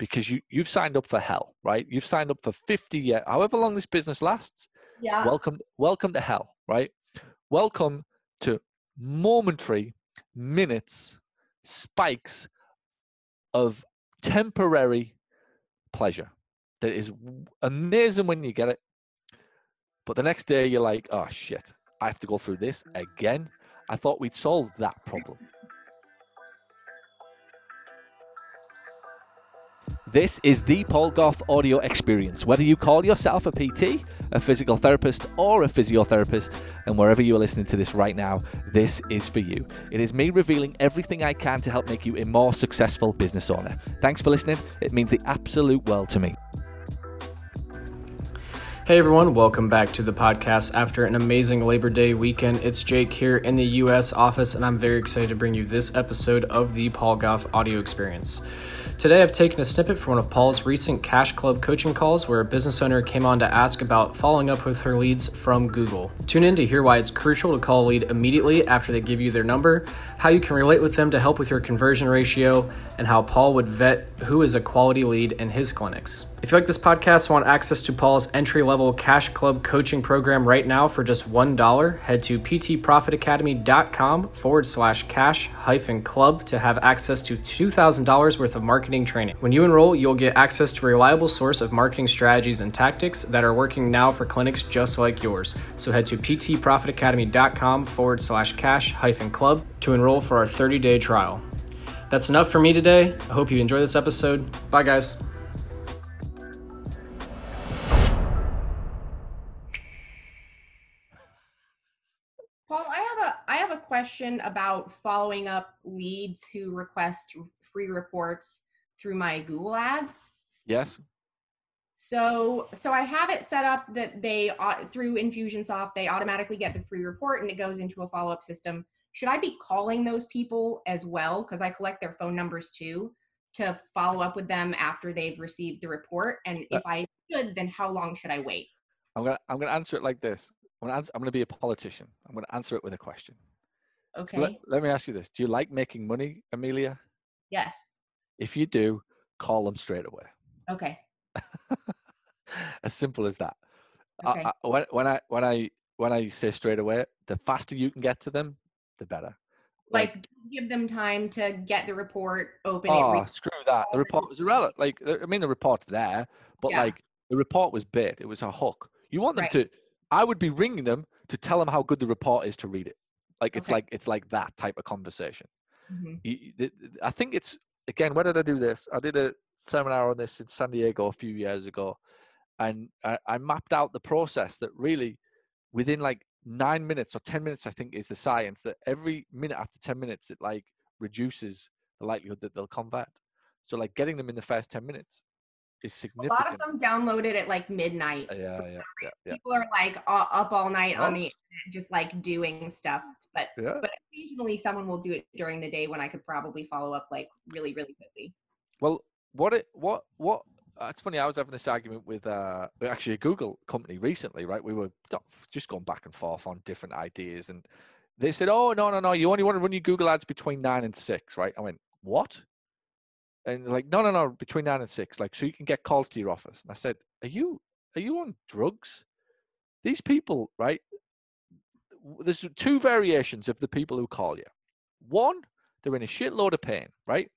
because you you've signed up for hell, right? You've signed up for 50 years, however long this business lasts. Yeah. Welcome, welcome to hell, right? Welcome to momentary minutes, spikes of temporary pleasure that is amazing when you get it. But the next day you're like, oh shit, I have to go through this mm. again. I thought we'd solved that problem. This is the Paul Gough audio experience. Whether you call yourself a PT, a physical therapist, or a physiotherapist, and wherever you are listening to this right now, this is for you. It is me revealing everything I can to help make you a more successful business owner. Thanks for listening. It means the absolute world to me. Hey everyone, welcome back to the podcast after an amazing Labor Day weekend. It's Jake here in the US office, and I'm very excited to bring you this episode of the Paul Gough audio experience. Today, I've taken a snippet from one of Paul's recent Cash Club coaching calls where a business owner came on to ask about following up with her leads from Google. Tune in to hear why it's crucial to call a lead immediately after they give you their number, how you can relate with them to help with your conversion ratio, and how Paul would vet who is a quality lead in his clinics. If you like this podcast and want access to Paul's entry level Cash Club coaching program right now for just $1, head to ptprofitacademy.com forward slash cash hyphen club to have access to $2,000 worth of marketing training. When you enroll, you'll get access to a reliable source of marketing strategies and tactics that are working now for clinics just like yours. So head to ptprofitacademy.com forward slash cash hyphen club to enroll for our 30 day trial. That's enough for me today. I hope you enjoy this episode. Bye, guys. About following up leads who request free reports through my Google Ads. Yes. So so I have it set up that they uh, through Infusionsoft they automatically get the free report and it goes into a follow up system. Should I be calling those people as well because I collect their phone numbers too to follow up with them after they've received the report? And uh if I should, then how long should I wait? I'm gonna I'm gonna answer it like this. I'm gonna answer, I'm gonna be a politician. I'm gonna answer it with a question. So Okay. let, let me ask you this: Do you like making money, Amelia? yes. If you do, call them straight away. Okay. as simple as that. Okay. I, when, when I when I when I say straight away, the faster you can get to them, the better. like give them time to get the report open it oh, read- screw that. The report was irrelevant. Like, I mean, the report's there, but Yeah. like the report was bait. It was a hook. You want them Right. to. I would be ringing them to tell them how good the report is to read it. Like it's Okay. like it's like that type of conversation. Mhm. you, you- the- the- I think it's again. Where did I do this? I did a seminar on this in San Diego a few years ago, and I, I mapped out the process that really, within like nine minutes or ten minutes, I think is the science that every minute after ten minutes, it like reduces the likelihood that they'll convert. So like getting them in the first ten minutes is a lot of them downloaded at like midnight Uh, yeah, yeah, yeah, yeah, people are like u- up all night on the internet just like doing stuff but yeah. but occasionally someone will do it during the day when i could probably follow up like really really quickly Well, what it what what uh, it's funny. I was having this argument with uh actually a Google company recently, right? We were just going back and forth on different ideas, and they said, "Oh no, no, no! You only want to run your Google ads between nine and six, right?" I went, "What?" And like, "No, no, no! Between nine and six, like so you can get calls to your office." And I said, "Are you are you on drugs? These people, right? There's two variations of the people who call you. One, they're in a shitload of pain, right?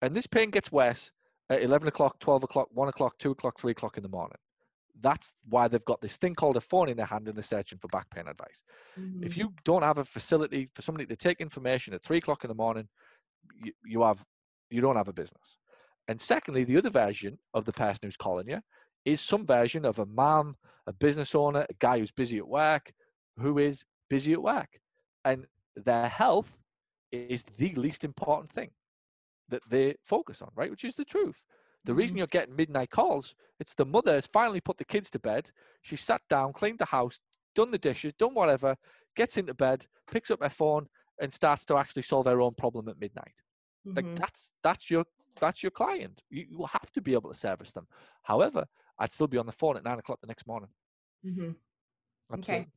And this pain gets worse at 11 o'clock, 12 o'clock, 1 o'clock, 2 o'clock, 3 o'clock in the morning. That's why they've got this thing called a phone in their hand and they're searching for back pain advice. If mm-hmm. you don't have a facility for somebody to take information at 3 o'clock in the morning, you, you have you don't have a business. And secondly, the other version of the person who's calling you is some version of a mom, a business owner, a guy who's busy at work, who is busy at work. And their health is the least important thing that they focus on, right? Which is the truth. The reason Mhm. you're getting midnight calls, it's the mother has finally put the kids to bed. She sat down, cleaned the house, done the dishes, done whatever, gets into bed, picks up her phone, and starts to actually solve her own problem at midnight. Like Mhm. that's that's your that's your client. You, you have to be able to service them. However, I'd still be on the phone at nine o'clock the next morning. Mhm. Okay. Absolutely.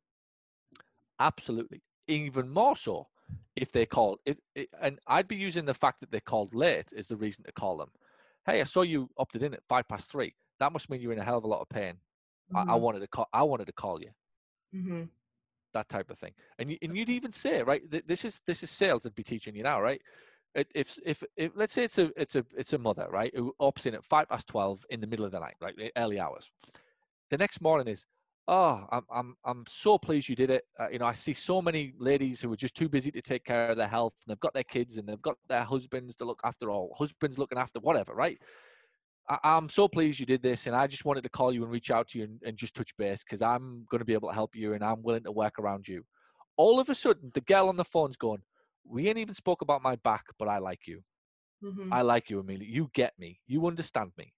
Absolutely. Even more so if they called. If, i and I'd be using the fact that they called late as the reason to call them. Hey, I saw you opted in at five past three. That must mean you're in a hell of a lot of pain. I, I Mhm. wanted to call. I wanted to call you. Mhm. That type of thing. And you, and you'd even say right. th- This is this is sales. I'd be teaching you now, right? If, if if let's say it's a it's a it's a mother right who opts in at five past twelve in the middle of the night right early hours, the next morning is oh I'm I'm I'm so pleased you did it. Uh, you know I see so many ladies who are just too busy to take care of their health and they've got their kids and they've got their husbands to look after all husbands looking after whatever right? I, I'm so pleased you did this, and I just wanted to call you and reach out to you and, and just touch base because I'm going to be able to help you and I'm willing to work around you. All of a sudden, the girl on the phone's going, "We ain't even spoke about my back, but I like you. Mhm. I like you, Amelia. You get me. You understand me."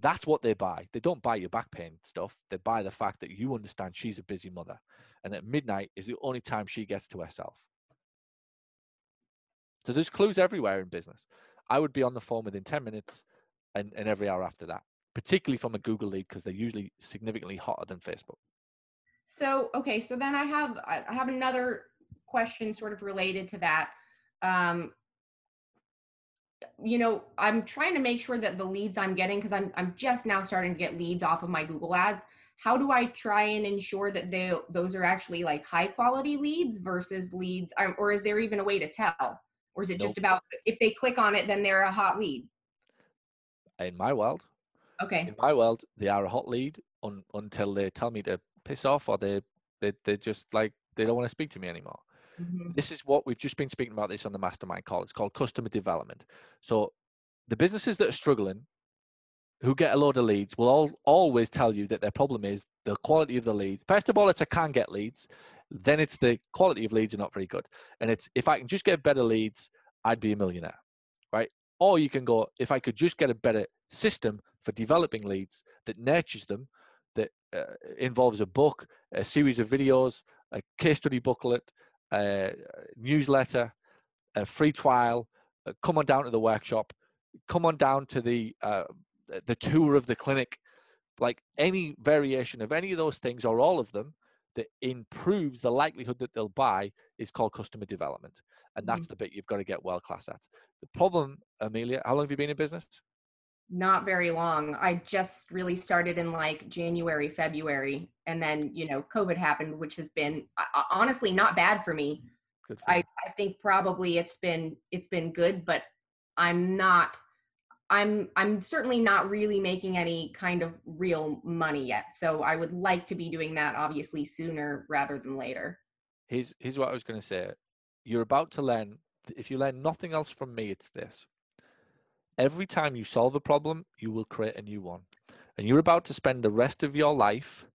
That's what they buy. They don't buy your back pain stuff. They buy the fact that you understand she's a busy mother, and that midnight is the only time she gets to herself. So there's clues everywhere in business. I would be on the phone within 10 minutes and, and every hour after that, particularly from a Google lead because they're usually significantly hotter than Facebook. So okay, so then I have I have another question sort of related to that. Um, you know, I'm trying to make sure that the leads I'm getting because I'm I'm just now starting to get leads off of my Google ads. How do I try and ensure that they those are actually like high quality leads versus leads, or is there even a way to tell, or is it just about if they click on it then they're a hot lead? In my world, Okay. in my world, they are a hot lead un, until they tell me to piss off or they, they, they just like, they don't want to speak to me anymore. Mhm. This is what we've just been speaking about this on the mastermind call. It's called customer development. So the businesses that are struggling, who get a load of leads, will all, always tell you that their problem is the quality of the lead. First of all, it's a can get leads. Then it's the quality of leads are not very good. And it's if I can just get better leads, I'd be a millionaire, right? Or you can go, if I could just get a better system for developing leads that nurtures them, that uh, involves a book, a series of videos, a case study booklet, a newsletter, a free trial. Uh, come on down to the workshop. Come on down to the uh, the tour of the clinic. Like any variation of any of those things or all of them that improves the likelihood that they'll buy is called customer development, and that's the bit you've got to get world class at. The problem, Amelia, how long have you been in business? Not very long. I just really started in like January, February, and then you know COVID happened, which has been uh, uh, honestly not bad for me. For I. I think probably it's been it's been good, but I'm not. I'm I'm certainly not really making any kind of real money yet. So I would like to be doing that obviously sooner rather than later. Here's here's what I was going to say. You're about to learn. If you learn nothing else from me, it's this. Every time you solve a problem, you will create a new one, and you're about to spend the rest of your life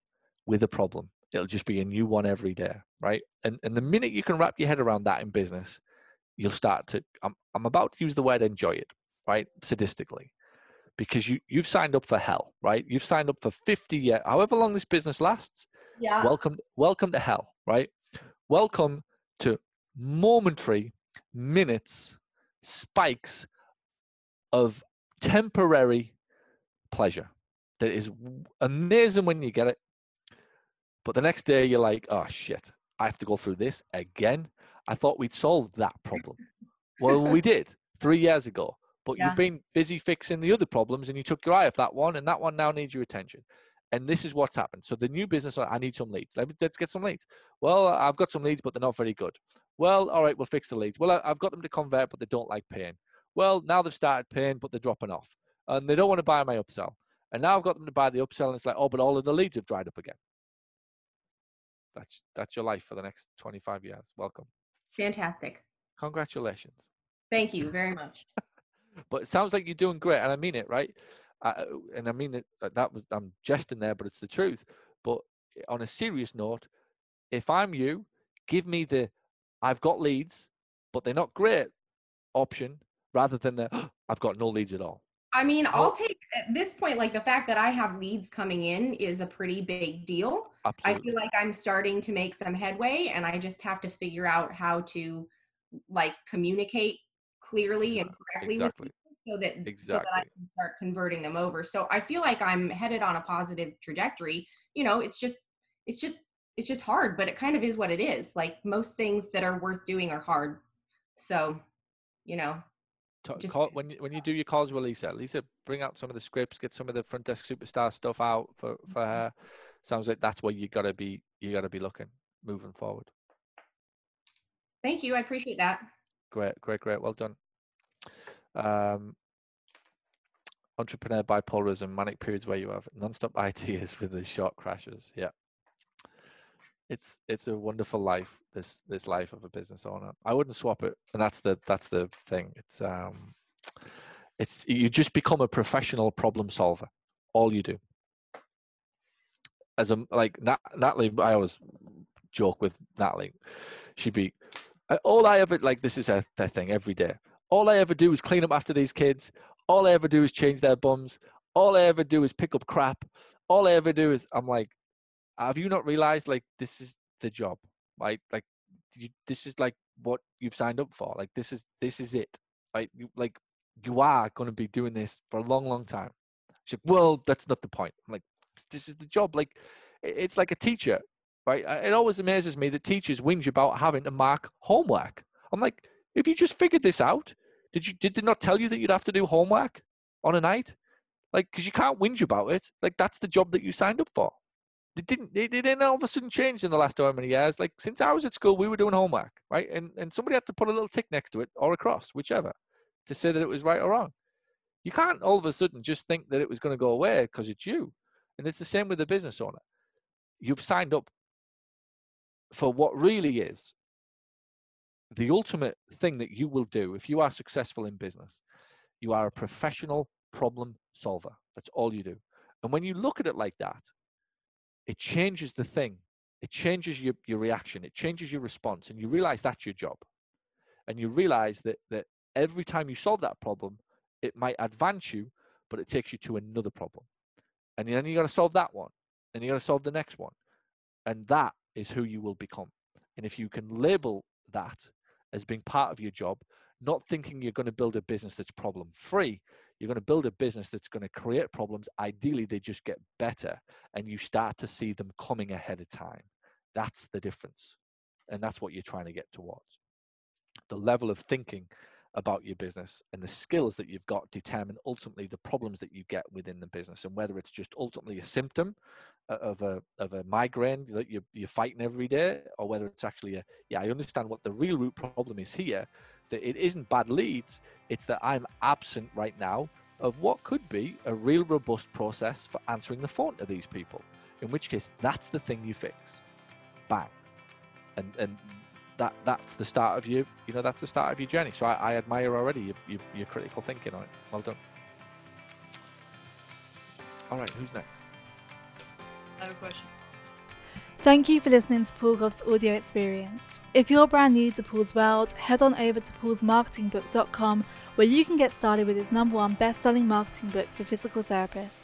with a problem. It'll just be a new one every day, right? And and the minute you can wrap your head around that in business, you'll start to. I'm I'm about to use the word enjoy it, right? Sadistically, because you you've signed up for hell, right? You've signed up for 50 years, however long this business lasts Yeah. welcome welcome to hell right welcome to momentary minutes spikes of temporary pleasure that is amazing when you get it but the next day you're like oh shit i have to go through this again i thought we'd solved that problem well we did three years ago but Yeah. you've been busy fixing the other problems and you took your eye off that one and that one now needs your attention and this is what's happened. So the new business, I need some leads. Let me, let's get some leads. Well, I've got some leads, but they're not very good. Well, all right, we'll fix the leads. Well, I've got them to convert, but they don't like paying. Well, now they've started paying, but they're dropping off, and they don't want to buy my upsell. And now I've got them to buy the upsell, and it's like, oh, but all of the leads have dried up again. That's that's your life for the next 25 years. Welcome, Fantastic. congratulations. Thank you very much. but it sounds like you're doing great and i mean it right uh, and i mean it that was i'm jesting there but it's the truth but on a serious note if i'm you give me the i've got leads but they're not great option rather than the i've got no leads at all I mean, I'll take at this point, like the fact that I have leads coming in is a pretty big deal. Absolutely. I feel like I'm starting to make some headway and I just have to figure out how to like communicate clearly and correctly exactly with people so that so that I can start converting them over. So I feel like I'm headed on a positive trajectory. You know, it's just it's just it's just hard, but it kind of is what it is. Like most things that are worth doing are hard. So, you know, Just- call, when you, when you do your calls with Lisa, Lisa, bring out some of the scripts, get some of the front desk superstar stuff out for for Mhm. her. Sounds like that's where you gotta be. You gotta be looking moving forward. Thank you. I appreciate that. Great, great, great. Well done. Um, entrepreneur bipolarism, manic periods where you have non-stop ideas with the short crashes. Yeah. It's it's a wonderful life, this this life of a business owner. I wouldn't swap it. And that's the that's the thing. It's um it's you just become a professional problem solver. All you do. As a like Nat, Natalie, I always joke with Natalie. She'd be all I ever like this is her, their thing every day. All I ever do is clean up after these kids. All I ever do is change their bums. All I ever do is pick up crap. All I ever do is I'm like, have you not realized like this is the job, right? Like you, this is like what you've signed up for. Like this is this is it, right? You like you are going to be doing this for a long, long time. She's like, well, that's not the point. I'm like, this is the job. Like it's like a teacher right? It always amazes me that teachers whinge about having to mark homework. I'm like, if you just figured this out, did you did they not tell you that you'd have to do homework on a night? Like, because you can't whinge about it. Like that's the job that you signed up for. It didn't. It didn't all of a sudden change in the last how many years. Like since I was at school, we were doing homework, right? And and somebody had to put a little tick next to it or across, whichever, to say that it was right or wrong. You can't all of a sudden just think that it was going to go away because it's you. And it's the same with the business owner. You've signed up for what really is the ultimate thing that you will do if you are successful in business. You are a professional problem solver. That's all you do. And when you look at it like that, it changes the thing. It changes your, your reaction. It changes your response. And you realize that's your job. And you realize that, that every time you solve that problem, it might advance you, but it takes you to another problem. And then you got to solve that one. And you got to solve the next one. And that is who you will become. And if you can label that as being part of your job, not thinking you're going to build a business that's problem free, you're going to build a business that's going to create problems. Ideally, they just get better and you start to see them coming ahead of time. That's the difference. And that's what you're trying to get towards. The level of thinking about your business and the skills that you've got determine ultimately the problems that you get within the business and whether it's just ultimately a symptom of a of a migraine that you're, you're fighting every day or whether it's actually a yeah i understand what the real root problem is here that it isn't bad leads it's that i'm absent right now of what could be a real robust process for answering the phone to these people in which case that's the thing you fix. Bang. And and that that's the start of you you know that's the start of your journey so i, I admire already your, your, your critical thinking on it well done all right who's next I have a question. Thank you for listening to Paul Gough's audio experience. If you're brand new to Paul's world, head on over to paulsmarketingbook.com where you can get started with his number one best selling marketing book for physical therapists.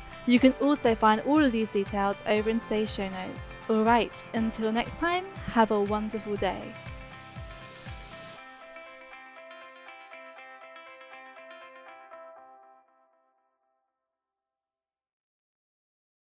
You can also find all of these details over in today's show notes. Alright, until next time, have a wonderful day.